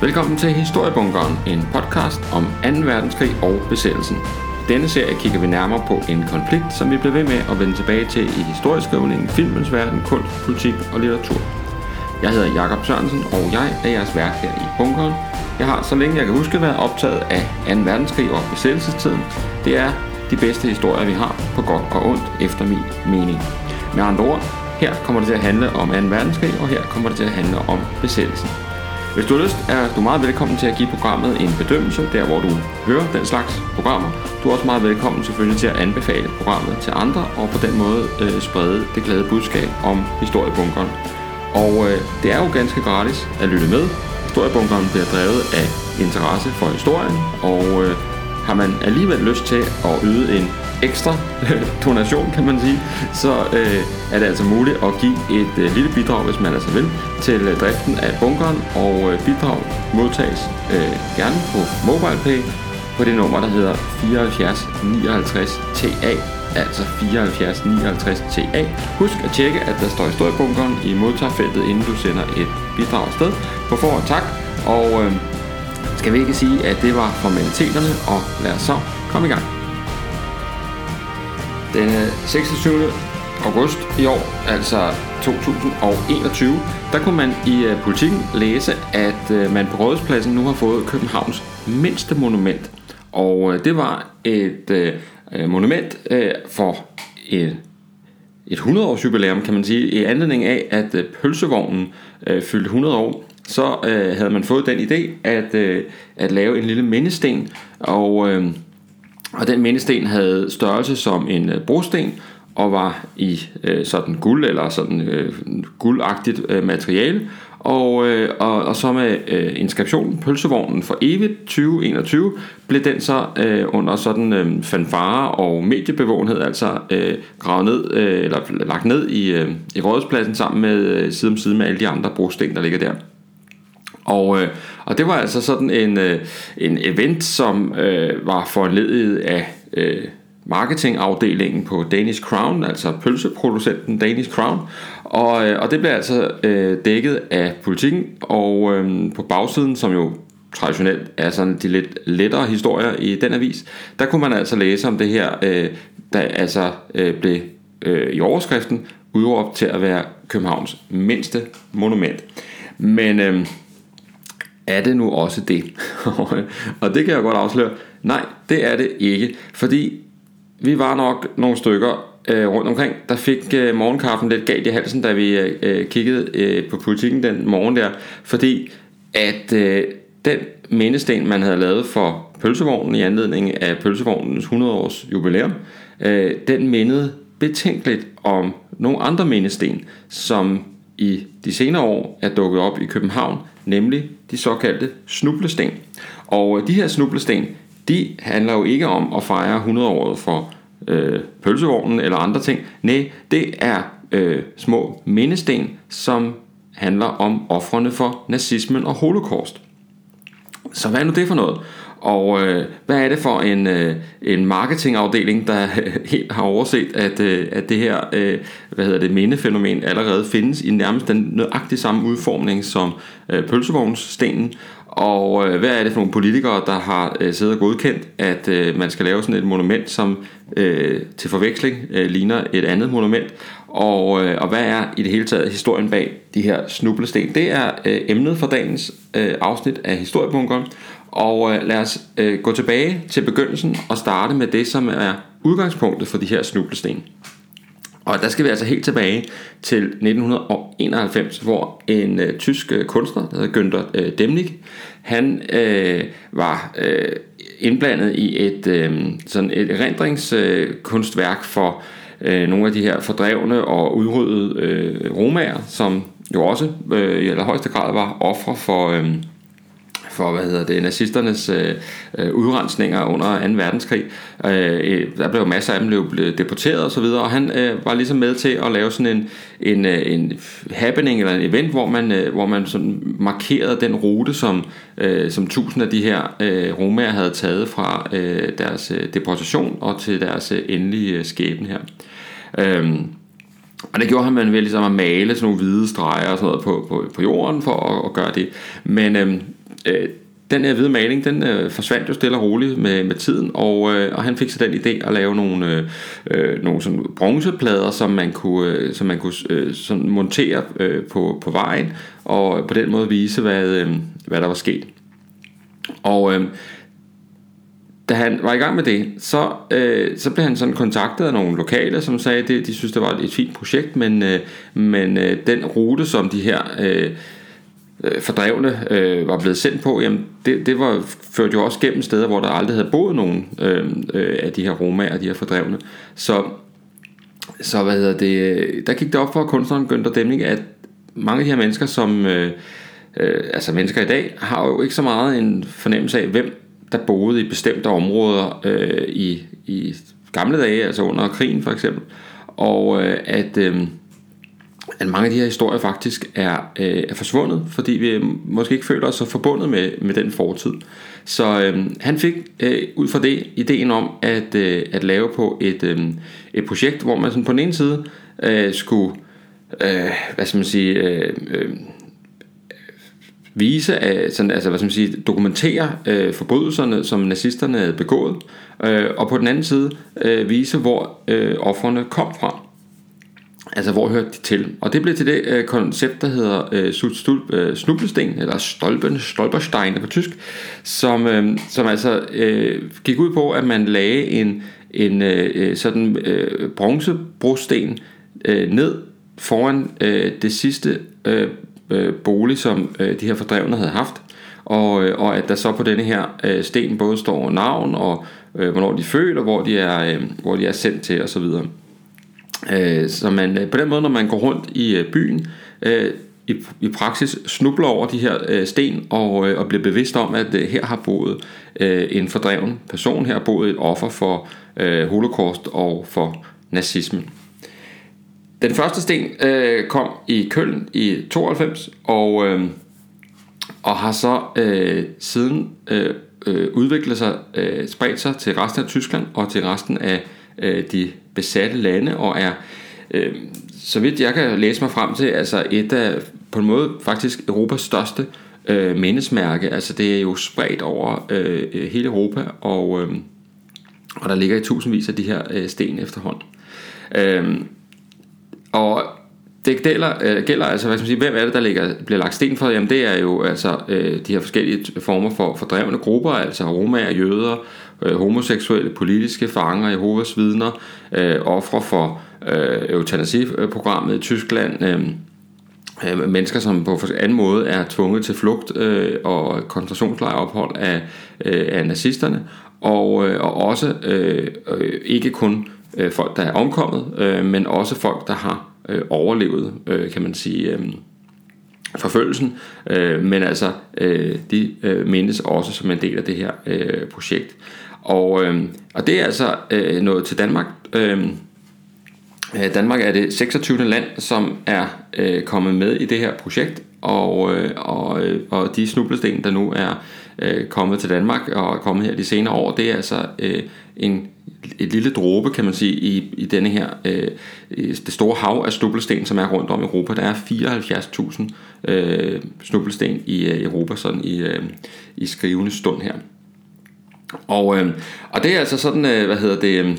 Velkommen til Historiebunkeren, en podcast om 2. verdenskrig og besættelsen. I denne serie kigger vi nærmere på en konflikt, som vi bliver ved med at vende tilbage til i historieskrivningen, filmens verden, kunst, politik og litteratur. Jeg hedder Jakob Sørensen, og jeg er jeres vært her i bunkeren. Jeg har, så længe jeg kan huske, været optaget af 2. verdenskrig og besættelsestiden. Det er de bedste historier, vi har, på godt og ondt, efter min mening. Med andre ord, her kommer det til at handle om 2. verdenskrig, og her kommer det til at handle om besættelsen. Hvis du har lyst, er du meget velkommen til at give programmet en bedømmelse, der hvor du hører den slags programmer. Du er også meget velkommen selvfølgelig til at anbefale programmet til andre, og på den måde øh, sprede det glade budskab om historiebunkeren. Og øh, det er jo ganske gratis at lytte med. Historiebunkeren bliver drevet af interesse for historien, og øh, har man alligevel lyst til at yde en ekstra donation, kan man sige, så øh, er det altså muligt at give et øh, lille bidrag, hvis man altså vil, til øh, driften af bunkeren, og øh, bidrag modtages øh, gerne på MobilePay på det nummer, der hedder 74 59 TA, altså 74 59 TA. Husk at tjekke, at der står historiebunkeren i modtagerfeltet, inden du sender et bidrag afsted. På forhånd tak, og øh, skal vi ikke sige, at det var formaliteterne, og lad os så komme i gang. Den 26. august i år, altså 2021, der kunne man i uh, politikken læse, at uh, man på Rådhuspladsen nu har fået Københavns mindste monument. Og uh, det var et uh, monument uh, for et, et 100-års jubilæum, kan man sige, i anledning af, at uh, pølsevognen uh, fyldte 100 år så øh, havde man fået den idé at, øh, at lave en lille mindesten, og, øh, og den mindesten havde størrelse som en øh, brosten, og var i øh, sådan guld eller sådan øh, guldagtigt øh, materiale, og, øh, og, og så med øh, inskriptionen Pølsevognen for evigt 2021 blev den så øh, under sådan øh, fanfare og mediebevågenhed altså øh, gravet ned øh, eller lagt ned i, øh, i rådspladsen sammen med øh, side om side med alle de andre brosten der ligger der. Og, øh, og det var altså sådan en, øh, en event, som øh, var foranledet af øh, marketingafdelingen på Danish Crown, altså pølseproducenten Danish Crown. Og, øh, og det blev altså øh, dækket af politikken, og øh, på bagsiden, som jo traditionelt er sådan de lidt lettere historier i den avis, der kunne man altså læse om det her, øh, der altså øh, blev øh, i overskriften udråbt til at være Københavns mindste monument. Men... Øh, er det nu også det? og det kan jeg godt afsløre. Nej, det er det ikke. Fordi vi var nok nogle stykker øh, rundt omkring, der fik øh, morgenkaffen lidt galt i halsen, da vi øh, øh kiggede øh, på politikken den morgen der. Fordi at øh, den mindesten, man havde lavet for pølsevognen i anledning af pølsevognens 100 års jubilæum, øh, den mindede betænkeligt om nogle andre mindesten, som i de senere år er dukket op i København, nemlig de såkaldte snublesten. Og øh, de her snublesten, de handler jo ikke om at fejre 100-året for øh, pølsevognen eller andre ting. Nej, det er øh, små mindesten, som handler om offrene for nazismen og holocaust. Så hvad er nu det for noget? Og øh, hvad er det for en, øh, en marketingafdeling, der helt har overset, at, øh, at det her øh, hvad hedder det, mindefænomen allerede findes i nærmest den nøjagtige samme udformning som øh, pølsevognsstenen? Og øh, hvad er det for nogle politikere, der har øh, siddet og godkendt, at øh, man skal lave sådan et monument, som øh, til forveksling øh, ligner et andet monument? Og, øh, og hvad er i det hele taget historien bag de her snublesten? Det er øh, emnet for dagens øh, afsnit af Historiebunkeren. Og øh, lad os øh, gå tilbage til begyndelsen og starte med det, som er udgangspunktet for de her snublesten. Og der skal vi altså helt tilbage til 1991, hvor en øh, tysk øh, kunstner, der hedder Günther øh, Demnig, han øh, var øh, indblandet i et øh, sådan et erindringskunstværk øh, for øh, nogle af de her fordrevne og udryddede øh, romager, som jo også øh, i allerhøjeste grad var ofre for øh, for hvad hedder det, nazisternes øh, øh udrensninger under 2. verdenskrig. Øh, øh, der blev masser af dem blev, blev deporteret og så videre, og han øh, var ligesom med til at lave sådan en, en, øh, en happening eller en event, hvor man, øh, hvor man sådan markerede den rute, som, øh, som tusind af de her øh, romager havde taget fra øh, deres øh, deportation og til deres øh, endelige øh, skæbne her. Øh, og det gjorde han med ligesom at male sådan nogle hvide streger og sådan noget på, på, på jorden for at, at gøre det. Men øhm, øh, den her hvide maling, den øh, forsvandt jo stille og roligt med, med tiden, og, øh, og han fik så den idé at lave nogle, øh, øh, nogle sådan bronzeplader, som man kunne, øh, som man kunne øh, sådan montere øh, på, på vejen, og på den måde vise, hvad, øh, hvad der var sket. Og øh, da han var i gang med det, så, øh, så blev han sådan kontaktet af nogle lokale, som sagde, at de synes, det var et fint projekt, men, øh, men øh, den rute, som de her... Øh, øh, fordrevne øh, var blevet sendt på, jamen det, det var ført jo også gennem steder, hvor der aldrig havde boet nogen øh, øh, af de her romaer, de her fordrevne. Så, så hvad hedder det, øh, der gik det op for kunstneren Günther Demning, at mange af de her mennesker, som øh, øh, altså mennesker i dag, har jo ikke så meget en fornemmelse af, hvem der boede i bestemte områder øh, i, i gamle dage, altså under krigen for eksempel, og øh, at øh, at mange af de her historier faktisk er, øh, er forsvundet, fordi vi øh, måske ikke føler os så forbundet med, med den fortid. Så øh, han fik øh, ud fra det ideen om at, øh, at lave på et, øh, et projekt, hvor man sådan på den ene side øh, skulle øh, hvad skal man sige, øh, øh, vise, øh, sådan, altså hvad skal man sige, dokumentere øh, forbrydelserne, som nazisterne havde begået, øh, og på den anden side øh, vise, hvor øh, offerne kom fra. Altså, hvor hørte de til? Og det blev til det øh, koncept, der hedder øh, stulp, øh, snublesten, eller stolpen, stolperstein på tysk, som, øh, som altså øh, gik ud på, at man lagde en, en øh, øh sådan øh, bronzebrosten øh, ned foran øh, det sidste øh, øh, bolig, som øh, de her fordrevne havde haft, og, øh, og at der så på denne her øh, sten både står navn og øh, hvornår de er født og hvor de er, øh, hvor de er sendt til osv. Øh, så man, øh, på den måde, når man går rundt i øh, byen, øh, i, i praksis snubler over de her øh, sten og, og bliver bevidst om, at her har boet en fordreven person, her har boet et offer for holocaust og for nazismen. Den første sten øh, kom i Køln i 92 og, øh, og har så øh, siden øh, udviklet sig, øh, spredt sig til resten af Tyskland og til resten af øh, de besatte lande, og er, øh, så vidt jeg kan læse mig frem til, altså et af, på en måde faktisk Europas største øh, mindesmærke. Altså det er jo spredt over øh, øh, hele Europa, og, øh, og der ligger i tusindvis af de her øh, sten efterhånden. Øh, og det gælder, øh, gælder altså, hvad skal man sige, hvem er det, der ligger, bliver lagt sten for? Jamen det er jo altså øh, de her forskellige former for fordrevne grupper, altså romaer, jøder, øh, homoseksuelle, politiske fanger, Jehovas vidner, øh, ofre for øh, eutanasiprogrammet i Tyskland, øh, øh, mennesker, som på anden måde er tvunget til flugt øh, og koncentrationslejrophold af, øh, af nazisterne, og, øh, og også øh, øh, ikke kun øh, folk, der er omkommet, øh, men også folk, der har øh, overlevet, øh, kan man sige, øh, forfølgelsen, øh, men altså øh, de øh, mindes også som en del af det her øh, projekt. Og, øh, og det er altså øh, noget til Danmark. Øhm, øh, Danmark er det 26. land, som er øh, kommet med i det her projekt, og, øh, og, øh, og de snublesten, der nu er øh, kommet til Danmark og er kommet her de senere år, det er altså øh, en et lille dråbe, kan man sige, i, i denne her, øh, det store hav af snublesten, som er rundt om Europa. Der er 74.000 øh, snublesten i øh, Europa, sådan i, øh, i skrivende stund her. Og, øh, og det er altså sådan, øh, hvad hedder det, øhm,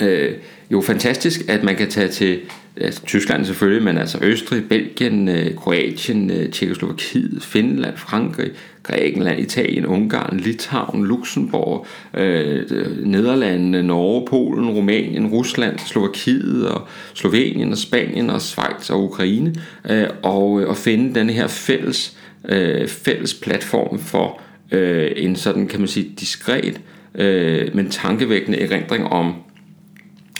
øh, jo fantastisk, at man kan tage til altså Tyskland selvfølgelig, men altså Østrig, Belgien, øh, Kroatien, øh, Tjekoslovakiet, Finland, Frankrig, Grækenland, Italien, Ungarn, Litauen, Luxembourg, øh, Nederlandene, Norge, Polen, Rumænien, Rusland, Slovakiet og Slovenien og Spanien og Schweiz og Ukraine øh, og, øh, og finde den her fælles, øh, fælles platform for øh, en sådan, kan man sige, diskret, øh, men tankevækkende erindring om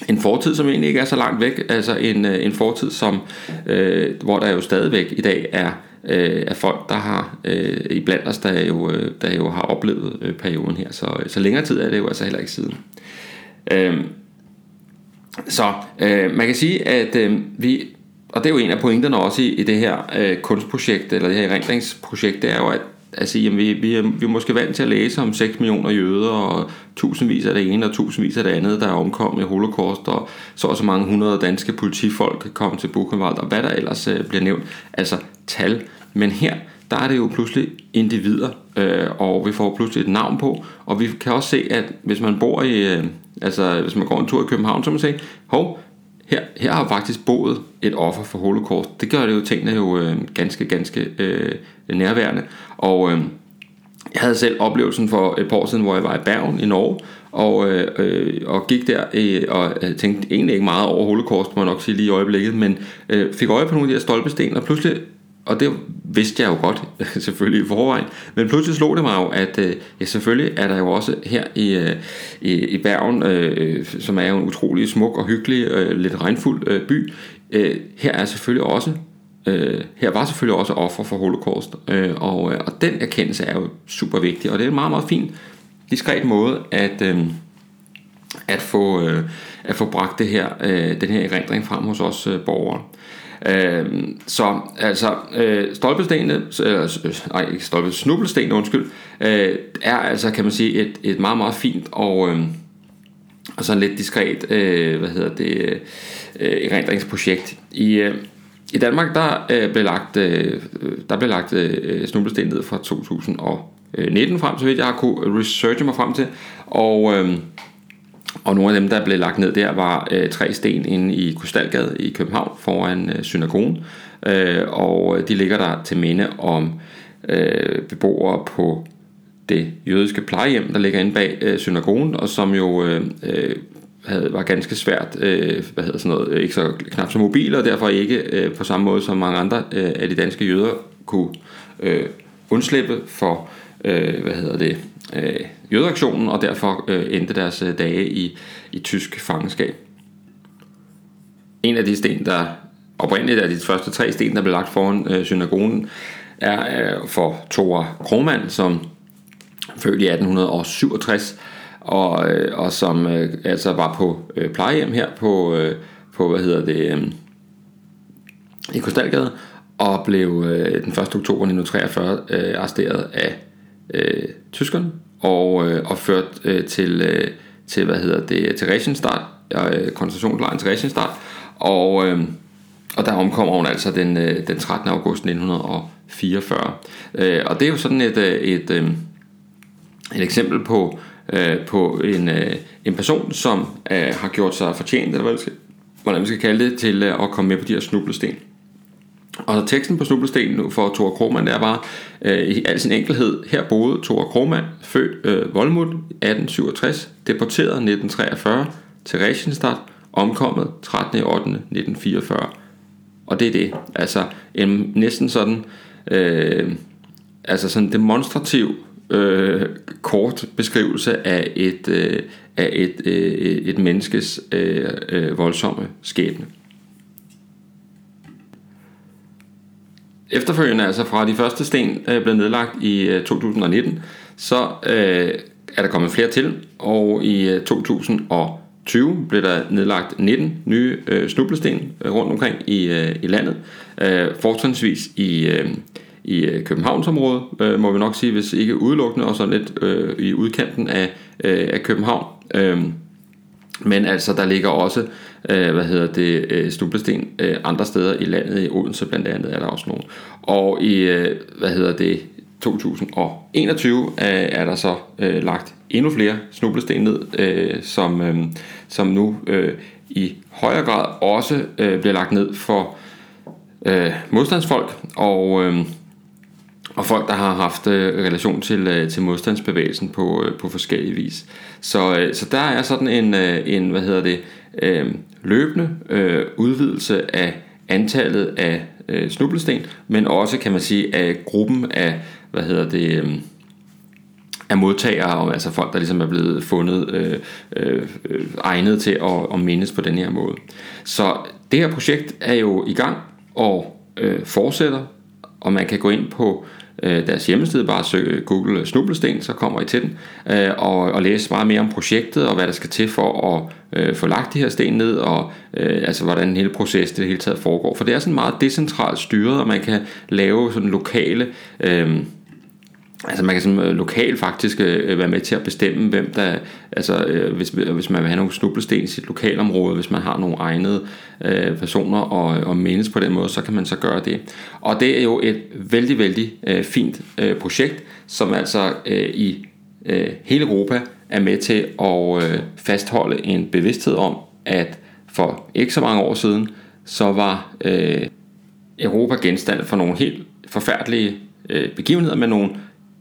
en fortid, som egentlig ikke er så langt væk, altså en, øh, en fortid, som, øh, hvor der jo stadigvæk i dag er, øh, er folk, der har øh, i blandt os, der jo, øh, der jo har oplevet øh, perioden her. Så, så længere tid er det jo altså heller ikke siden. Øh, så øh, man kan sige, at øh, vi, og det er jo en af pointerne også i, i det her øh, kunstprojekt, eller det her erindringsprojekt, det er jo, at altså, jamen, vi, vi, er, vi er måske vant til at læse om 6 millioner jøder, og tusindvis af det ene, og tusindvis af det andet, der er omkommet i holocaust, og så og så mange hundrede danske politifolk kom til Buchenwald, og hvad der ellers øh, bliver nævnt. Altså tal. Men her, der er det jo pludselig individer, øh, og vi får pludselig et navn på, og vi kan også se, at hvis man bor i, øh, altså hvis man går en tur i København, så man siger, hov, her, her har faktisk boet et offer for holocaust. Det gør det jo tingene jo øh, ganske, ganske øh, nærværende. Og øh, jeg havde selv oplevelsen for et par år siden, hvor jeg var i Bergen i Norge, og, øh, øh og gik der øh, og tænkte egentlig ikke meget over holocaust, må jeg nok sige lige i øjeblikket, men øh, fik øje på nogle af de her stolpesten, og pludselig og det vidste jeg jo godt, selvfølgelig i forvejen, men pludselig slog det mig jo, at øh, ja, selvfølgelig er der jo også her i, øh, i, i Bergen, øh, som er jo en utrolig smuk og hyggelig, øh, lidt regnfuld øh, by, øh, her er selvfølgelig også Øh, her var selvfølgelig også offer for holocaust, øh, og, øh, og den erkendelse er jo super vigtig, og det er en meget, meget fin, diskret måde at, øh, at, få, øh, at få bragt det her, øh, den her erindring frem hos os øh, borgere. Øh, Øhm, så altså øh, stolpestenene, eller, øh, øh, nej ikke stolpe, snublestenene, undskyld, øh, er altså kan man sige et, et meget meget fint og, øh, og sådan lidt diskret, øh, hvad hedder det, øh, erindringsprojekt. I, øh, i Danmark der øh, blev lagt, øh, der blev lagt øh, snublesten ned fra 2019 frem, så vidt jeg har kunne researche mig frem til, og øh, og nogle af dem, der blev lagt ned der, var øh, tre sten inde i Kustalgade i København foran øh, synagogen. Øh, og de ligger der til minde om øh, beboere på det jødiske plejehjem, der ligger inde bag øh, synagogen, og som jo øh, øh havde, var ganske svært, øh, hvad hedder sådan noget, øh, ikke så knap så mobile, og derfor ikke øh, på samme måde som mange andre øh, af de danske jøder kunne øh, undslippe for, øh, hvad hedder det, øh, jødeaktionen, og derfor øh, endte deres øh, dage i, i tysk fangenskab. En af de sten, der oprindeligt er de første tre sten, der blev lagt foran øh, synagogen, er øh, for Thora Kromand, som født i 1867, og, øh, og som øh, altså var på øh, plejehjem her på, øh, på hvad hedder det, øh, i Kostalgade, og blev øh, den 1. oktober 1943 øh, arresteret af øh, tyskerne og, øh, og ført øh, til, øh, til, hvad hedder det, til Regenstad, øh, koncentrationslejren til Regenstad, og, øh, og der omkommer hun altså den, øh, den 13. august 1944. Øh, og det er jo sådan et, øh, et, et, et eksempel på, øh, på en, øh, en person, som øh, har gjort sig fortjent, eller hvad skal, hvordan man skal kalde det, til øh, at komme med på de her snublesten. Og teksten på snublestenen for Thor Krohmann er bare øh, i al sin enkelhed. Her boede Thor Krohmann, født øh, Volmut 1867, deporteret 1943 til Regenstadt, omkommet 13. 8. 1944. Og det er det. Altså en næsten sådan, øh, altså sådan demonstrativ øh, kort beskrivelse af et, øh, af et, øh, et menneskes øh, øh, voldsomme skæbne. Efterfølgende, altså fra de første sten øh, blev nedlagt i øh, 2019, så øh, er der kommet flere til, og i øh, 2020 blev der nedlagt 19 nye øh, snublesten øh, rundt omkring i, øh, i landet, øh, fortrinsvis i, øh, i øh, Københavnsområdet, øh, må vi nok sige, hvis ikke udelukkende, og så lidt øh, i udkanten af, øh, af København. Øh, men altså, der ligger også, øh, hvad hedder det, øh, snublesten øh, andre steder i landet, i Odense blandt andet er der også nogle. Og i, øh, hvad hedder det, 2021 øh, er der så øh, lagt endnu flere snublesten ned, øh, som, øh, som nu øh, i højere grad også øh, bliver lagt ned for øh, modstandsfolk og øh, og folk, der har haft øh, relation til, øh, til modstandsbevægelsen på, øh, på forskellige vis. Så, øh, så der er sådan en, øh, en hvad hedder det, øh, løbende øh, udvidelse af antallet af øh, snublesten, men også kan man sige af gruppen af, hvad hedder det, øh, af modtagere, altså folk, der ligesom er blevet fundet øh, øh, egnet til at, at mindes på den her måde. Så det her projekt er jo i gang og øh, fortsætter, og man kan gå ind på øh, Øh, deres hjemmeside, bare søg øh, Google øh, Snublesten, så kommer I til den, øh, og, og læse meget mere om projektet, og hvad der skal til for at øh, få lagt de her sten ned, og øh, altså hvordan hele processen det hele taget foregår. For det er sådan meget decentralt styret, og man kan lave sådan lokale... Øh, Altså man kan sådan, øh, lokalt faktisk øh, være med til at bestemme, hvem der, altså øh, hvis, hvis man vil have nogle snublesten i sit lokalområde, hvis man har nogle egnede øh, personer og, og menes på den måde, så kan man så gøre det. Og det er jo et vældig, vældig øh, fint øh, projekt, som altså øh, i øh, hele Europa er med til at øh, fastholde en bevidsthed om, at for ikke så mange år siden, så var øh, Europa genstand for nogle helt forfærdelige øh, begivenheder med nogle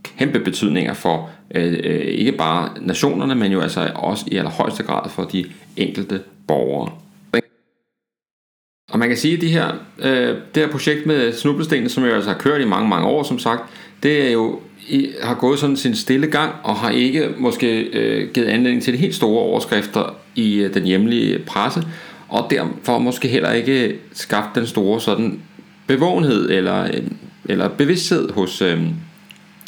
kæmpe betydninger for øh, øh, ikke bare nationerne, men jo altså også i allerhøjeste grad for de enkelte borgere. Og man kan sige, at de her, øh, det her projekt med snublestenene, som jo altså har kørt i mange, mange år, som sagt, det er jo i, har gået sådan sin stille gang, og har ikke måske øh, givet anledning til de helt store overskrifter i øh, den hjemlige presse, og derfor måske heller ikke skabt den store sådan bevågenhed eller, øh, eller bevidsthed hos, øh,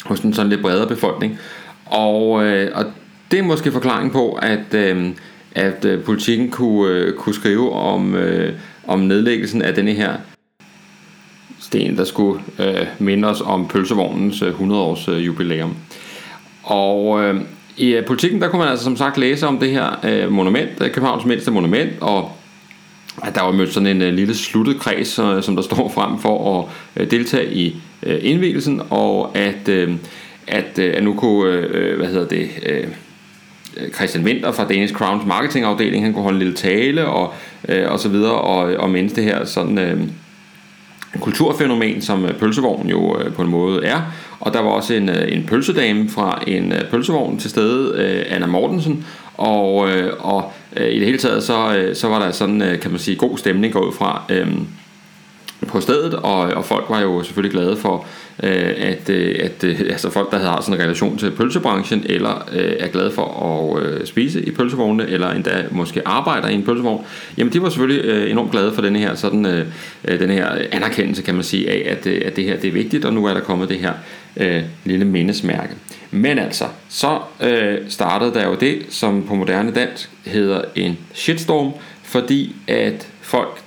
hos en sådan lidt bredere befolkning. Og, øh, og det er måske forklaring på, at, øh, at øh, politikken kunne, øh, kunne skrive om, øh, om nedlæggelsen af denne her sten, der skulle øh, minde os om pølsevognens øh, 100-års øh, jubilæum. Og øh, i øh, politikken, der kunne man altså som sagt læse om det her øh, monument, øh, Københavns mindste monument, og at der var mødt sådan en øh, lille sluttet kreds, øh, som der står frem for at øh, deltage i øh, indvielsen, og at, øh, at, øh, at nu kunne, øh, hvad hedder det, øh, Christian Winter fra Danish Crowns marketingafdeling, han kunne holde en lille tale og, øh, og så videre, og, og mindst det her sådan øh, kulturfænomen, som øh, pølsevognen jo øh, på en måde er. Og der var også en, øh, en pølsedame fra en øh, pølsevogn til stede, øh, Anna Mortensen, og, og i det hele taget så, så var der sådan, kan man sige, god stemning ud fra øhm, på stedet, og, og folk var jo selvfølgelig glade for, øh, at, øh, at øh, altså folk, der har sådan en relation til pølsebranchen, eller øh, er glade for at øh, spise i pølsevogne, eller endda måske arbejder i en pølsevogn, jamen de var selvfølgelig øh, enormt glade for den her, sådan, øh, øh den her anerkendelse, kan man sige, af, at, at det her det er vigtigt, og nu er der kommet det her øh, lille mindesmærke. Men altså, så øh, startede der jo det, som på moderne dansk hedder en shitstorm, fordi at folk,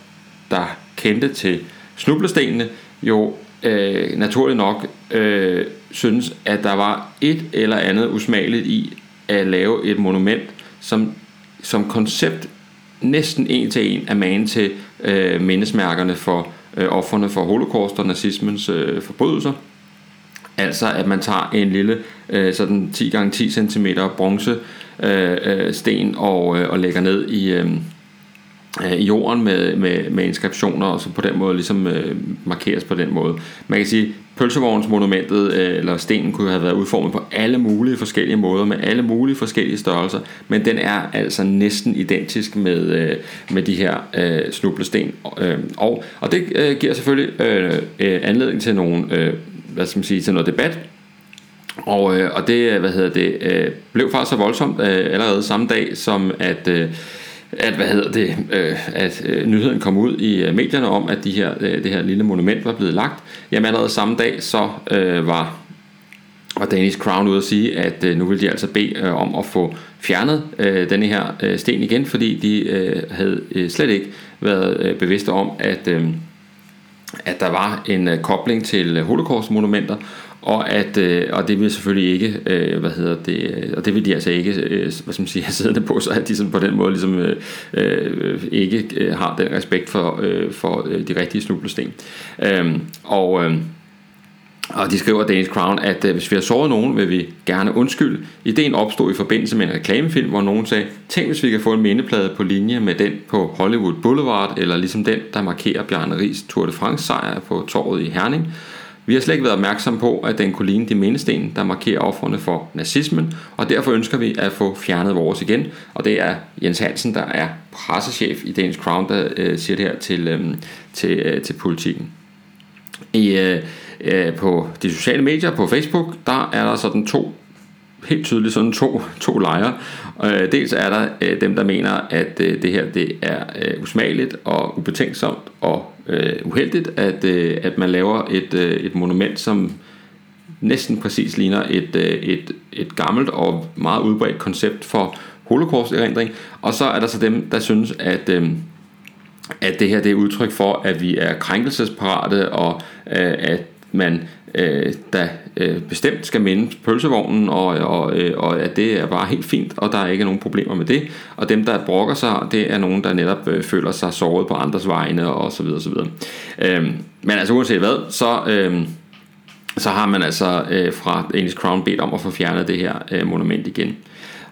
der kendte til snublestenene, jo øh, naturligt nok øh, synes, at der var et eller andet usmageligt i at lave et monument, som som koncept næsten en til en er man til øh, mindesmærkerne for øh, offerne for holocaust og nazismens øh, forbrydelser. Altså at man tager en lille øh, sådan 10 x 10 cm bronze øh, øh, sten og, øh, og lægger ned i, øh, Øh, i jorden med, med, med inskriptioner, og så på den måde ligesom øh, markeres på den måde. Man kan sige, pølsevognsmonumentet øh, eller stenen kunne have været udformet på alle mulige forskellige måder, med alle mulige forskellige størrelser, men den er altså næsten identisk med, øh, med de her øh, snublesten. Øh, og, og det øh, giver selvfølgelig øh, øh, anledning til nogle, øh, hvad skal man sige, til noget debat, og, øh, og det, hvad hedder det, øh, blev faktisk så voldsomt øh, allerede samme dag, som at øh, at hvad hedder det, øh, at øh, nyheden kom ud i øh, medierne om, at de her, øh, det her lille monument var blevet lagt. Jamen allerede samme dag, så øh, var, var Danish Crown ude at sige, at øh, nu vil de altså bede øh, om at få fjernet øh, denne her øh, sten igen, fordi de øh, havde øh, slet ikke været øh, bevidste om, at, øh, at der var en øh, kobling til øh, holocaust-monumenter, og at øh, og det vil selvfølgelig ikke øh, hvad hedder det øh, og det vil de altså ikke øh, hvad skal man sige have siddende på så at de sådan på den måde ligesom øh, øh, ikke øh, har den respekt for øh, for øh, de rigtige snublesten øh, og øh, og de skriver Danish Crown, at øh, hvis vi har såret nogen, vil vi gerne undskylde. Ideen opstod i forbindelse med en reklamefilm, hvor nogen sagde, tænk hvis vi kan få en mindeplade på linje med den på Hollywood Boulevard, eller ligesom den, der markerer Bjarne Ries Tour de France sejr på torvet i Herning. Vi har slet ikke været opmærksom på, at den kunne ligne de mindesten, der markerer offrene for nazismen, og derfor ønsker vi at få fjernet vores igen. Og det er Jens Hansen, der er pressechef i Danish Crown, der øh, siger det her til, øh, til, øh, til politikken. I, øh, øh, på de sociale medier, på Facebook, der er der sådan to helt tydeligt sådan to, to lejre. Øh, dels er der øh, dem, der mener, at øh, det her det er øh, usmageligt og ubetænksomt og øh, uheldigt, at, øh, at man laver et, øh, et monument, som næsten præcis ligner et, øh, et, et gammelt og meget udbredt koncept for holocaust-erindring. Og så er der så dem, der synes, at... Øh, at det her det er udtryk for, at vi er krænkelsesparate, og øh, at man øh, der øh, bestemt skal minde pølsevognen, og, og, øh, og at det er bare helt fint, og der er ikke nogen problemer med det. Og dem, der brokker sig, det er nogen, der netop øh, føler sig såret på andres vegne, og så videre, så videre. Øh, men altså uanset hvad, så... Øh, så har man altså øh, fra Danish Crown bedt om at få fjernet det her øh, monument igen.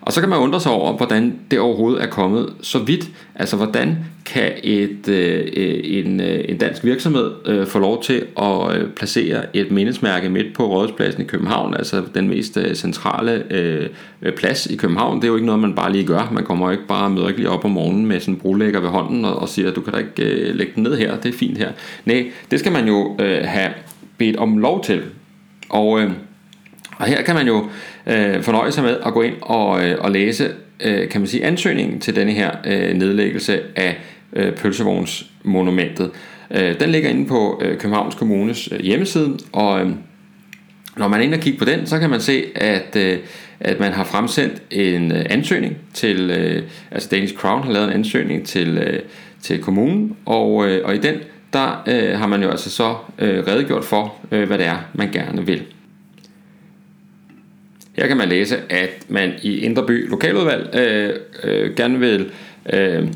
Og så kan man undre sig over, hvordan det overhovedet er kommet så vidt. Altså, hvordan kan et, øh, en, øh, en dansk virksomhed øh, få lov til at øh, placere et mindesmærke midt på Rådhuspladsen i København, altså den mest øh, centrale øh, plads i København. Det er jo ikke noget, man bare lige gør. Man kommer jo ikke bare mødrigtigt op om morgenen med sådan en brolægger ved hånden og, og siger, du kan da ikke øh, lægge den ned her, det er fint her. Nej, det skal man jo øh, have bedt om lov til. Og, øh, og her kan man jo øh, fornøje sig med at gå ind og, øh, og læse øh, kan man sige, ansøgningen til denne her øh, nedlæggelse af øh, pølsevognsmonumentet. Øh, den ligger inde på øh, Københavns Kommunes øh, hjemmeside, og øh, når man er inde og kigger på den, så kan man se, at, øh, at man har fremsendt en øh, ansøgning til, øh, altså Danish Crown har lavet en ansøgning til, øh, til kommunen, og, øh, og i den, der øh, har man jo altså så øh, redegjort for, øh, hvad det er, man gerne vil. Her kan man læse, at man i Indreby Lokaludvalg øh, øh, gerne vil øh,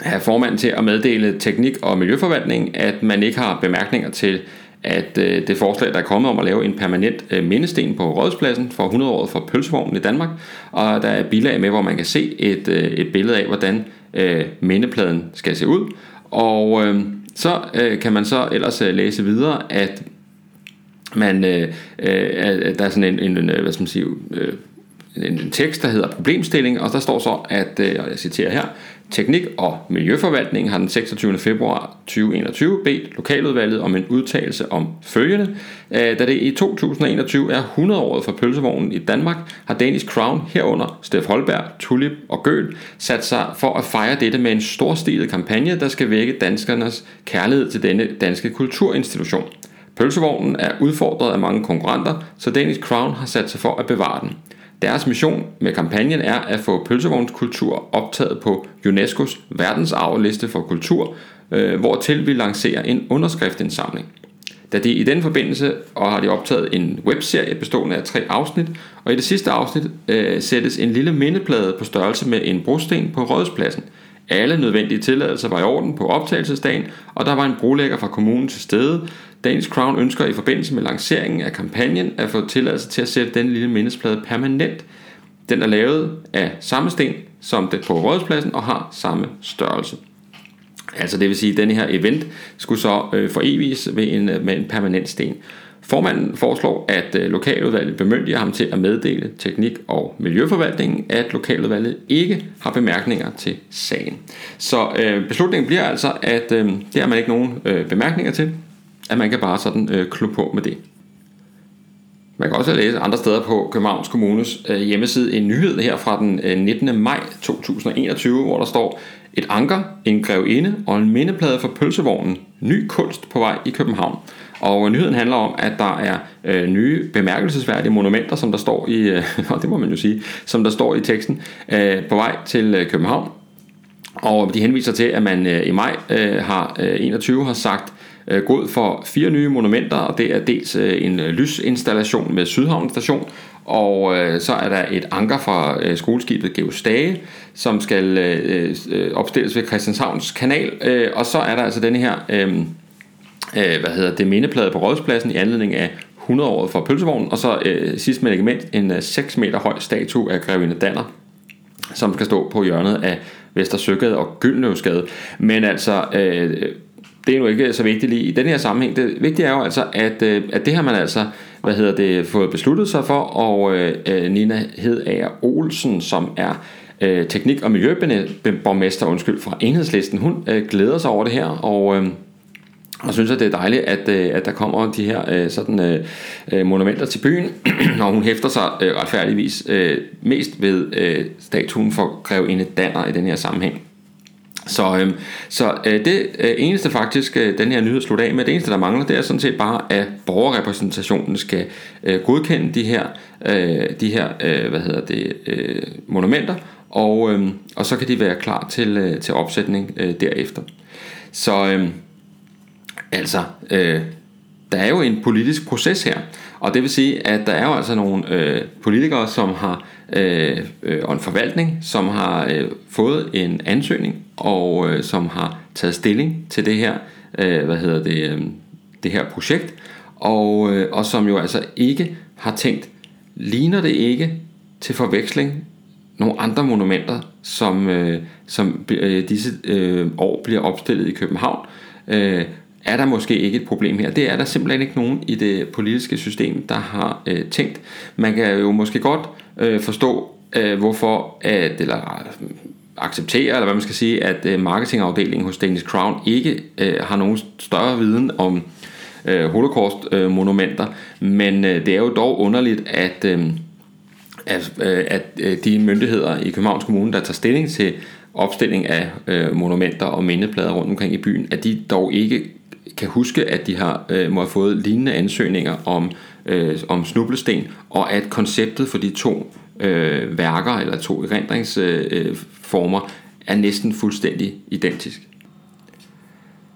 have formanden til at meddele teknik- og miljøforvaltning, at man ikke har bemærkninger til, at øh, det forslag, der er kommet om at lave en permanent øh, mindesten på Rådspladsen for 100 år for pølsevognen i Danmark, og der er bilag med, hvor man kan se et, øh, et billede af, hvordan øh, mindepladen skal se ud. Og øh, så øh, kan man så ellers øh, læse videre, at man, øh, øh, der er sådan en, en, en hvad skal man sige, øh, en, en tekst, der hedder problemstilling, og der står så, at, øh, og jeg citerer her, Teknik- og Miljøforvaltningen har den 26. februar 2021 bedt lokaludvalget om en udtalelse om følgende. Øh, da det i 2021 er 100-året for pølsevognen i Danmark, har Danish Crown herunder Steff Holberg, Tulip og Gøl sat sig for at fejre dette med en storstilet kampagne, der skal vække danskernes kærlighed til denne danske kulturinstitution. Pølsevognen er udfordret af mange konkurrenter, så Danish Crown har sat sig for at bevare den. Deres mission med kampagnen er at få pølsevognskultur optaget på UNESCO's verdensarvliste for kultur, øh, hvortil vi lancerer en underskriftindsamling. Da de i den forbindelse og har de optaget en webserie bestående af tre afsnit, og i det sidste afsnit øh, sættes en lille mindeplade på størrelse med en brosten på Rådspladsen. Alle nødvendige tilladelser var i orden på optagelsesdagen, og der var en brolægger fra kommunen til stede, Danish Crown ønsker i forbindelse med lanceringen af kampagnen at få tilladelse til at sætte den lille mindesplade permanent. Den er lavet af samme sten som det på Rådspladsen og har samme størrelse. Altså det vil sige, at denne her event skulle så øh, foreviges ved en, øh, med en permanent sten. Formanden foreslår, at øh, lokaludvalget bemyndiger ham til at meddele teknik- og miljøforvaltningen, at lokaludvalget ikke har bemærkninger til sagen. Så øh, beslutningen bliver altså, at øh, det har man ikke nogen øh, bemærkninger til at man kan bare sådan øh, klub på med det. Man kan også læse andre steder på Københavns Kommunes øh, hjemmeside en nyhed her fra den øh, 19. maj 2021, hvor der står et anker, en grevinde og en mindeplade for pølsevognen. Ny kunst på vej i København. Og nyheden handler om, at der er øh, nye bemærkelsesværdige monumenter, som der står i, øh, og det må man jo sige, som der står i teksten, øh, på vej til øh, København. Og de henviser til, at man øh, i maj øh, har øh, 21 har sagt øh, god for fire nye monumenter, og det er dels øh, en øh, lysinstallation med Sydhavn station, og øh, så er der et anker fra øh, skoleskibet Geostage, som skal øh, øh, opstilles ved Christianshavns kanal, øh, og så er der altså denne her øh, øh, hvad hedder det, mindeplade på Rådspladsen i anledning af 100-året for pølsevognen, og så øh, sidst men ikke mindst en øh, 6 meter høj statue af Grevinde Danner, som skal stå på hjørnet af Vester Søgade og Gyldnøvsgade. Men altså, øh, det er nu ikke så vigtigt lige i den her sammenhæng. Det vigtige er jo altså, at, øh, at det har man altså hvad hedder det, fået besluttet sig for, og øh, øh Nina Hedager Olsen, som er øh, teknik- og miljøborgmester undskyld, fra enhedslisten, hun øh, glæder sig over det her, og... Øh, og synes, at det er dejligt, at, øh, at der kommer de her øh, sådan, øh, øh, monumenter til byen, og hun hæfter sig retfærdigvis mest ved statuen for grevinde Danner i den her sammenhæng. Så, øh, så øh, det øh, eneste faktisk, øh, den her nyhed slutter af med, det eneste der mangler, det er sådan set bare, at borgerrepræsentationen skal øh, godkende de her, øh, de her øh, hvad hedder det, øh, monumenter, og, øh, og så kan de være klar til, øh, til opsætning øh, derefter. Så øh, altså, øh, der er jo en politisk proces her, og det vil sige, at der er jo altså nogle øh, politikere, som har øh, øh, og en forvaltning, som har øh, fået en ansøgning og øh, som har taget stilling til det her, øh, hvad hedder det, øh, det her projekt, og, øh, og som jo altså ikke har tænkt, ligner det ikke til forveksling nogle andre monumenter, som, øh, som øh, disse øh, år bliver opstillet i København, øh, er der måske ikke et problem her. Det er der simpelthen ikke nogen i det politiske system, der har øh, tænkt. Man kan jo måske godt øh, forstå, øh, hvorfor, at, eller øh, acceptere, eller hvad man skal sige, at øh, marketingafdelingen hos Danish Crown ikke øh, har nogen større viden om øh, holocaust-monumenter, øh, men øh, det er jo dog underligt, at, øh, at, øh, at øh, de myndigheder i Københavns Kommune, der tager stilling til opstilling af øh, monumenter og mindeplader rundt omkring i byen, at de dog ikke kan huske, at de har øh, må have fået lignende ansøgninger om, øh, om snublesten, og at konceptet for de to øh, værker, eller to erindringsformer, øh, er næsten fuldstændig identisk.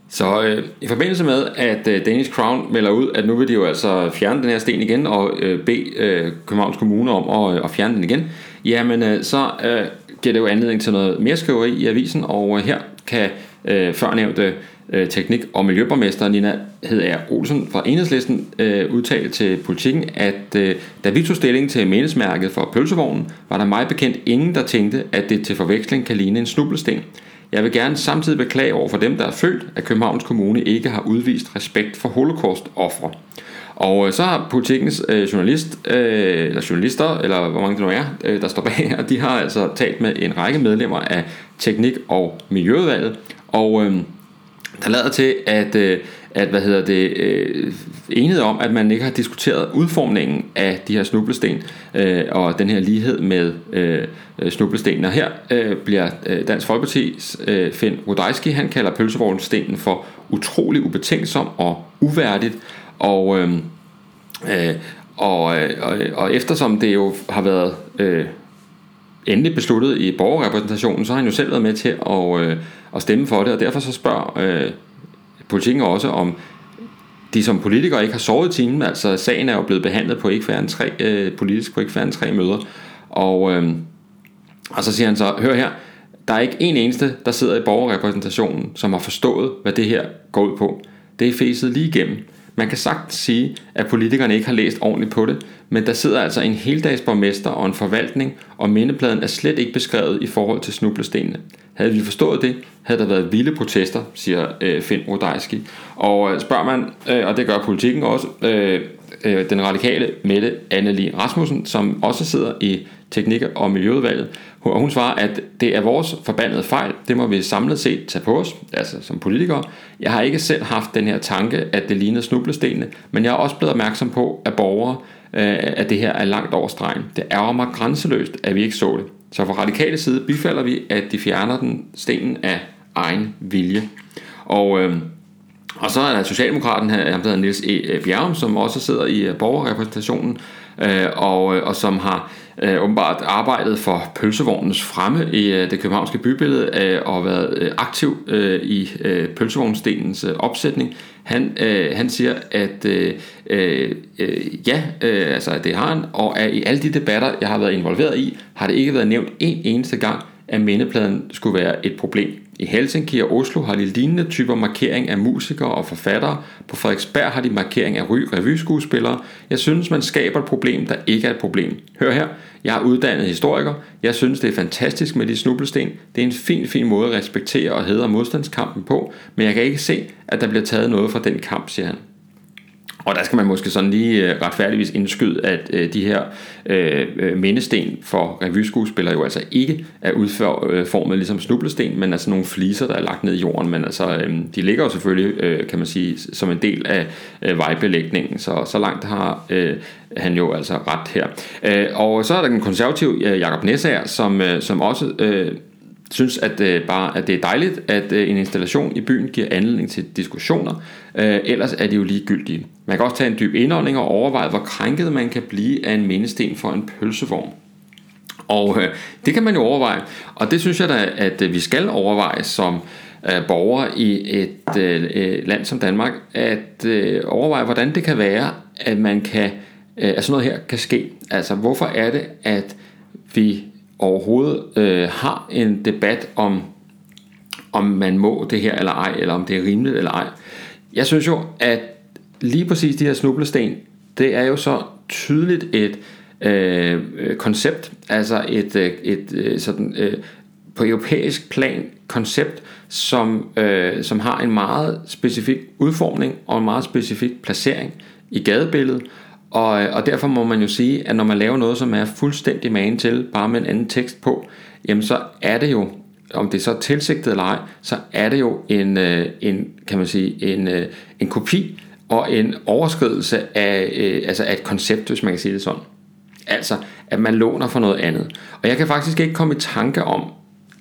Så øh, i forbindelse med, at øh, Danish Crown melder ud, at nu vil de jo altså fjerne den her sten igen, og øh, bede øh, Københavns Kommune om at, øh, at fjerne den igen, jamen øh, så øh, giver det jo anledning til noget mere skriveri i avisen, og øh, her kan øh, førnævnte øh, teknik- og miljøborgmester Nina Hedager Olsen fra Enhedslisten øh, udtalte til politikken, at øh, da vi tog stilling til menesmærket for pølsevognen, var der meget bekendt ingen, der tænkte, at det til forveksling kan ligne en snublesten. Jeg vil gerne samtidig beklage over for dem, der har følt, at Københavns Kommune ikke har udvist respekt for holocaust-offre. Og øh, så har politikens øh, journalist, øh, eller journalister, eller hvor mange det nu er, øh, der står bag, og de har altså talt med en række medlemmer af teknik- og miljøudvalget, og øh, der lader til, at, øh, at hvad hedder det, øh, enighed om, at man ikke har diskuteret udformningen af de her snublesten øh, og den her lighed med øh, øh snublestenene. Og her øh, bliver Dansk Folkeparti's øh, Finn Rudajski, han kalder pølsevognstenen for utrolig ubetænksom og uværdigt. Og, øh, øh, og, og, og eftersom det jo har været øh, endelig besluttet i borgerrepræsentationen, så har han jo selv været med til at, øh, at stemme for det, og derfor så spørger øh, politikken også om de som politikere ikke har sovet i timen, altså sagen er jo blevet behandlet på ikke færre end tre, øh, politisk på ikke færre end tre møder, og, øh, og så siger han så, hør her, der er ikke en eneste, der sidder i borgerrepræsentationen, som har forstået, hvad det her går ud på. Det er fæset lige igennem. Man kan sagtens sige, at politikerne ikke har læst ordentligt på det, men der sidder altså en heldagsborgmester og en forvaltning, og mindepladen er slet ikke beskrevet i forhold til snublestenene. Havde vi forstået det, havde der været vilde protester, siger øh, Finn Rodajski. Og øh, spørger man, øh, og det gør politikken også, øh, øh, den radikale Mette Anneli Rasmussen, som også sidder i teknik- og miljøudvalget, og hun svarer, at det er vores forbandede fejl, det må vi samlet set tage på os, altså som politikere. Jeg har ikke selv haft den her tanke, at det ligner snublestenene, men jeg er også blevet opmærksom på, at borgere, øh, at det her er langt over stregen. Det ærger mig grænseløst, at vi ikke så det. Så fra radikale side bifalder vi, at de fjerner den stenen af egen vilje. Og, øh, og så er der Socialdemokraten her, han hedder Niels E. Bjerrum, som også sidder i øh, borgerrepræsentationen, øh, og, øh, og som har øh, åbenbart arbejdet for pølsevognens fremme i øh, det københavnske bybillede øh, og været øh, aktiv øh, i øh, pølsevognsdelens øh, opsætning. Han, øh, han siger, at øh, øh, øh, ja, øh, altså det har han, og at i alle de debatter, jeg har været involveret i, har det ikke været nævnt en eneste gang, at mindepladen skulle være et problem. I Helsinki og Oslo har de lignende typer markering af musikere og forfattere. På Frederiksberg har de markering af ry revyskuespillere. Jeg synes, man skaber et problem, der ikke er et problem. Hør her, jeg er uddannet historiker. Jeg synes, det er fantastisk med de snublesten. Det er en fin, fin måde at respektere og hedre modstandskampen på, men jeg kan ikke se, at der bliver taget noget fra den kamp, siger han. Og der skal man måske sådan lige øh, retfærdigvis indskyde, at øh, de her øh, øh, mindesten for revyskuespillere jo altså ikke er udformet ligesom snublesten, men altså nogle fliser, der er lagt ned i jorden. Men altså, øh, de ligger jo selvfølgelig, øh, kan man sige, som en del af øh, vejbelægningen, så så langt har øh, han jo altså ret her. Øh, og så er der den konservative øh, Jakob Nessager, som, øh, som også... Øh, synes, at, øh, bare, at det er dejligt, at øh, en installation i byen giver anledning til diskussioner, øh, ellers er de jo ligegyldige. Man kan også tage en dyb indånding og overveje, hvor krænket man kan blive af en mindesten for en pølsevogn. Og øh, det kan man jo overveje, og det synes jeg da, at øh, vi skal overveje som øh, borgere i et øh, øh land som Danmark at øh, overveje, hvordan det kan være, at man kan, øh, at sådan noget her kan ske. Altså, hvorfor er det, at vi overhovedet øh, har en debat om, om man må det her eller ej, eller om det er rimeligt eller ej. Jeg synes jo, at lige præcis de her snublesten, det er jo så tydeligt et øh, øh koncept, altså et, øh, et, et sådan øh, på europæisk plan koncept, som, øh, som har en meget specifik udformning og en meget specifik placering i gadebilledet, og, øh, og derfor må man jo sige, at når man laver noget, som er fuldstændig magen til, bare med en anden tekst på, jamen så er det jo, om det så tilsigtet eller ej, så er det jo en, øh, en kan man sige, en, øh, en kopi og en overskridelse af, altså af et koncept, hvis man kan sige det sådan. Altså, at man låner for noget andet. Og jeg kan faktisk ikke komme i tanke om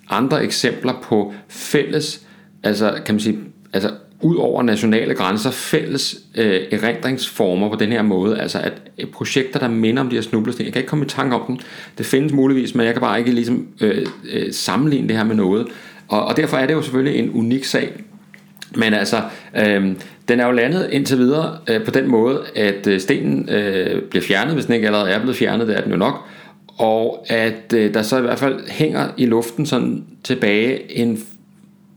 andre eksempler på fælles, altså kan man sige, altså ud over nationale grænser fælles øh, erindringsformer på den her måde. Altså at øh, projekter, der minder om de her snublesten. Jeg kan ikke komme i tanke om dem. Det findes muligvis, men jeg kan bare ikke ligesom øh, øh, sammenligne det her med noget. Og, og derfor er det jo selvfølgelig en unik sag. Men altså, øh, den er jo landet indtil videre øh, på den måde, at øh, stenen øh, bliver fjernet, hvis den ikke allerede er blevet fjernet, det er den jo nok. Og at øh, der så i hvert fald hænger i luften sådan tilbage en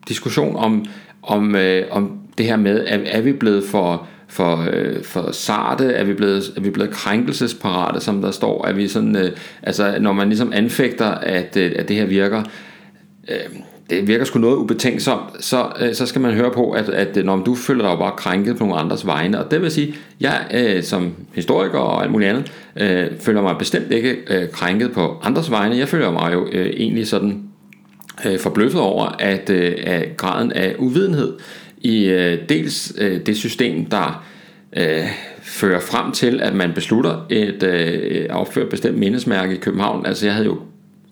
diskussion om, om, øh, om det her med, er, er vi blevet for, for, øh, for sarte, er vi, blevet, er vi blevet krænkelsesparate, som der står, er vi sådan, øh, altså når man ligesom anfægter, at, øh, at det her virker, øh, det virker sgu noget ubetænksomt, så, øh, så skal man høre på, at, at øh, når du føler dig jo bare krænket på nogle andres vegne. Og det vil sige, jeg øh, som historiker og alt muligt andet, øh, føler mig bestemt ikke øh, krænket på andres vegne. Jeg føler mig jo øh, egentlig sådan øh, forbløffet over, at, øh, at graden af uvidenhed i øh, dels øh, det system, der øh, fører frem til, at man beslutter et øh, opføre bestemt mindesmærke i København. Altså jeg havde jo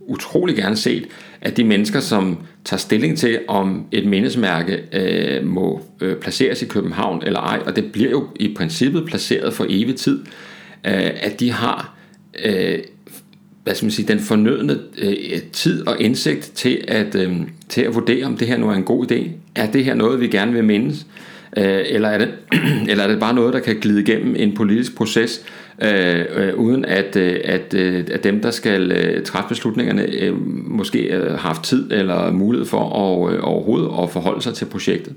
utrolig gerne set, at de mennesker, som tager stilling til, om et mindesmærke øh, må øh, placeres i København eller ej, og det bliver jo i princippet placeret for evig tid, øh, at de har øh, hvad skal man sige, den fornødne øh, tid og indsigt til at, øh, til at vurdere, om det her nu er en god idé. Er det her noget, vi gerne vil mindes? Øh, eller, er det, eller er det bare noget, der kan glide igennem en politisk proces, øh, øh, uden at, øh, at, øh, at dem, der skal øh, træffe beslutningerne, øh, måske øh, har haft tid eller mulighed for at, øh, overhovedet at forholde sig til projektet.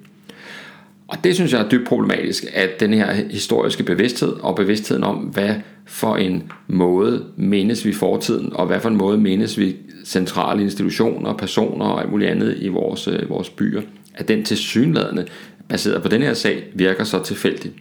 Og det synes jeg er dybt problematisk, at den her historiske bevidsthed og bevidstheden om, hvad for en måde mindes vi fortiden, og hvad for en måde mindes vi centrale institutioner, personer og alt muligt andet i vores, øh, vores byer, at den tilsyneladende baseret på den her sag, virker så tilfældig.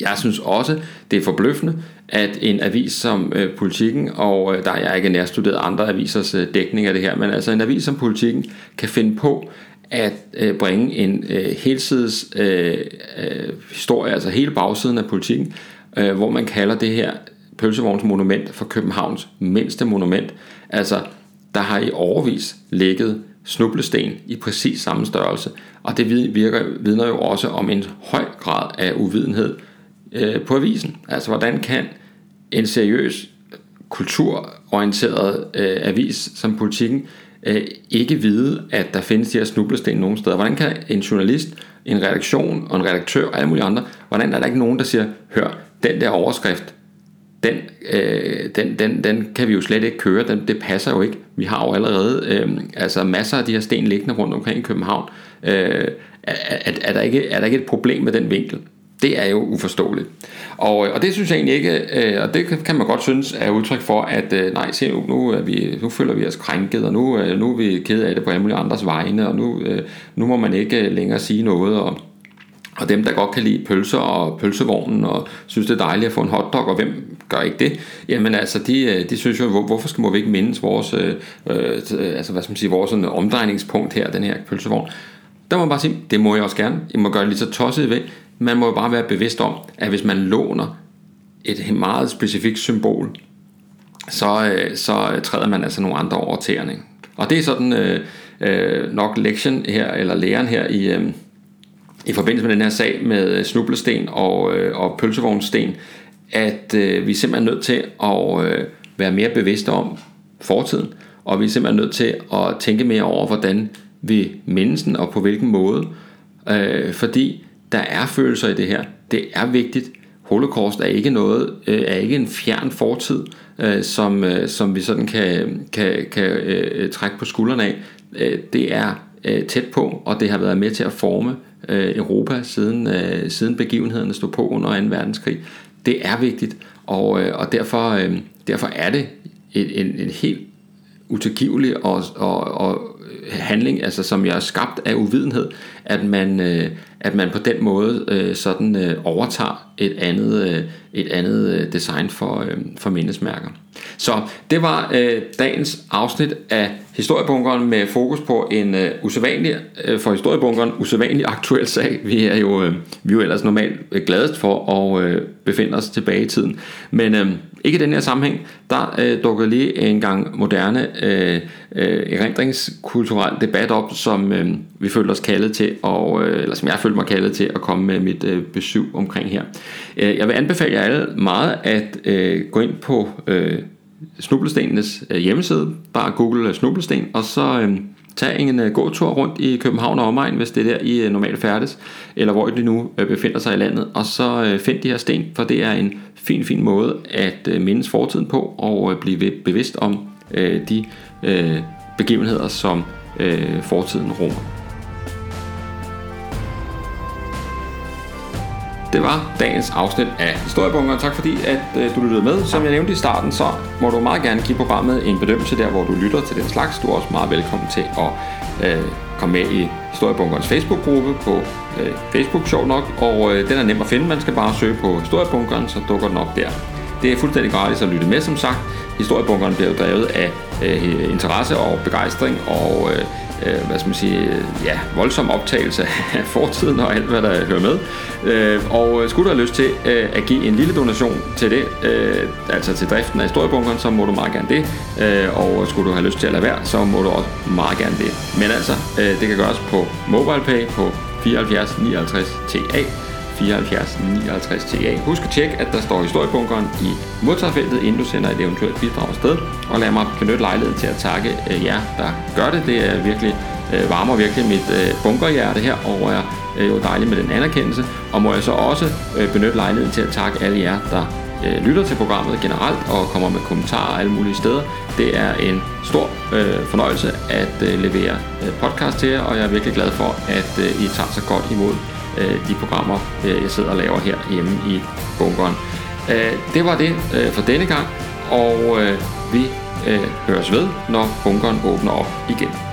Jeg synes også, det er forbløffende, at en avis som øh, Politiken, og øh, der er jeg ikke nærstuderet andre avisers øh, dækning af det her, men altså en avis som Politiken kan finde på at øh, bringe en øh, helsides øh, øh, historie, altså hele bagsiden af politikken, øh, hvor man kalder det her pølsevogns monument for Københavns mindste monument. Altså, der har i overvis ligget snublesten i præcis samme størrelse, og det virker, vidner jo også om en høj grad af uvidenhed øh, på avisen. Altså, hvordan kan en seriøs kulturorienteret øh, avis som politikken øh, ikke vide, at der findes de her snublesten nogen steder. Hvordan kan en journalist, en redaktion og en redaktør og alle mulige andre, hvordan er der ikke nogen, der siger, hør, den der overskrift, den, øh, den, den, den kan vi jo slet ikke køre, den, det passer jo ikke. Vi har jo allerede øh, altså masser af de her sten liggende rundt omkring i København. Øh, er, er, er, der ikke, er der ikke et problem med den vinkel? Det er jo uforståeligt. Og, øh, og det synes jeg egentlig ikke, øh, og det kan man godt synes er udtryk for, at øh, nej, se nu, nu, er vi, nu føler vi os krænket, og nu, øh, nu er vi ked af det på alle mulige andres vegne, og nu, øh, nu må man ikke øh, længere sige noget, og, og dem, der godt kan lide pølser og pølsevognen, og synes det er dejligt at få en hotdog, og hvem gør ikke det? Jamen altså, de, øh, de synes jo, hvor, hvorfor skal må vi ikke mindes vores, øh, øh, altså, hvad skal man sige, vores sådan omdrejningspunkt her, den her pølsevogn? Der må man bare sige, det må jeg også gerne. I må gøre det lige så tosset ved. Man må jo bare være bevidst om, at hvis man låner et meget specifikt symbol, så, øh, så træder man altså nogle andre over tæerne. Og det er sådan øh, øh, nok lektion her, eller læren her i, øh, i forbindelse med den her sag med øh, snublesten og, øh, og pølsevognsten, at øh, vi er simpelthen nødt til at øh, være mere bevidste om fortiden, og vi er simpelthen nødt til at tænke mere over, hvordan vi mindes den, og på hvilken måde. Øh, fordi der er følelser i det her. Det er vigtigt. Holocaust er ikke noget, øh, er ikke en fjern fortid, øh, som, øh, som vi sådan kan, kan, kan øh, trække på skuldrene af. Øh, det er øh, tæt på, og det har været med til at forme øh, Europa siden, øh, siden begivenhederne stod på under 2. verdenskrig. Det er vigtigt, og, øh, og derfor, øh, derfor er det en, en, en helt utilgivelig og, og, og handling, altså som jeg er skabt af uvidenhed, at man, øh, at man på den måde øh, sådan øh, overtager et andet, øh, et andet øh, design for, øh, for mindesmærker. Så det var øh, dagens afsnit af Historiebunkeren med fokus på en øh, usædvanlig, øh, for Historiebunkeren, usædvanlig aktuel sag. Vi er jo, øh, vi er jo ellers normalt øh, gladest for at øh, befinde os tilbage i tiden. Men øh, ikke i den her sammenhæng, der øh, dukkede lige en gang moderne øh, øh, erindringskulturel debat op, som øh, vi følte os kaldet til, og, øh, eller som jeg følte mig kaldet til at komme med mit øh, besøg omkring her. Øh, jeg vil anbefale jer alle meget at øh, gå ind på øh, Snublestenenes øh, hjemmeside, bare google øh, Snublesten, og så øh, tag en øh, gåtur rundt i København og omegn, hvis det er der I øh, normalt færdes, eller hvor I nu øh, befinder sig i landet, og så øh, find de her sten, for det er en fin, fin måde at øh, mindes fortiden på, og øh, blive bevidst om øh, de øh, begivenheder, som øh, fortiden rummer. Det var dagens afsnit af Historiebunker. Tak fordi, at øh, du lyttede med. Som jeg nævnte i starten, så må du meget gerne give programmet en bedømmelse der, hvor du lytter til den slags. Du er også meget velkommen til at øh, komme med i Historiebunkerens Facebook-gruppe på øh, Facebook, sjov nok. Og øh, den er nem at finde. Man skal bare søge på Historiebunkeren, så dukker den op der. Det er fuldstændig gratis at lytte med, som sagt. Historiebunkeren bliver jo drevet af øh, interesse og begejstring og øh, øh, hvad skal man sige, ja, voldsom optagelse af fortiden og alt, hvad der hører med. Øh, og øh, skulle du have lyst til øh, at give en lille donation til det, øh, altså til driften af historiebunkeren, så må du meget gerne det. Øh, og skulle du have lyst til at lade være, så må du også meget gerne det. Men altså, øh, det kan gøres på MobilePay på 74 59 TA 74 59 TA. Husk at tjekke, at der står historiebunkeren i modtagerfeltet, inden du sender et eventuelt bidrag afsted. Og lad mig benytte lejligheden til at takke øh, jer, der gør det. Det er virkelig øh, varmer virkelig mit øh, bunkerhjerte her, og er øh, jo dejligt med den anerkendelse. Og må jeg så også øh, benytte lejligheden til at takke alle jer, der øh, lytter til programmet generelt og kommer med kommentarer alle mulige steder. Det er en stor øh, fornøjelse at øh, levere øh, podcast til jer, og jeg er virkelig glad for, at øh, I tager så godt imod øh, de programmer, øh, jeg sidder og laver her hjemme i bunkeren. Øh, det var det øh, for denne gang, og øh, vi øh, høres ved, når bunkeren åbner op igen.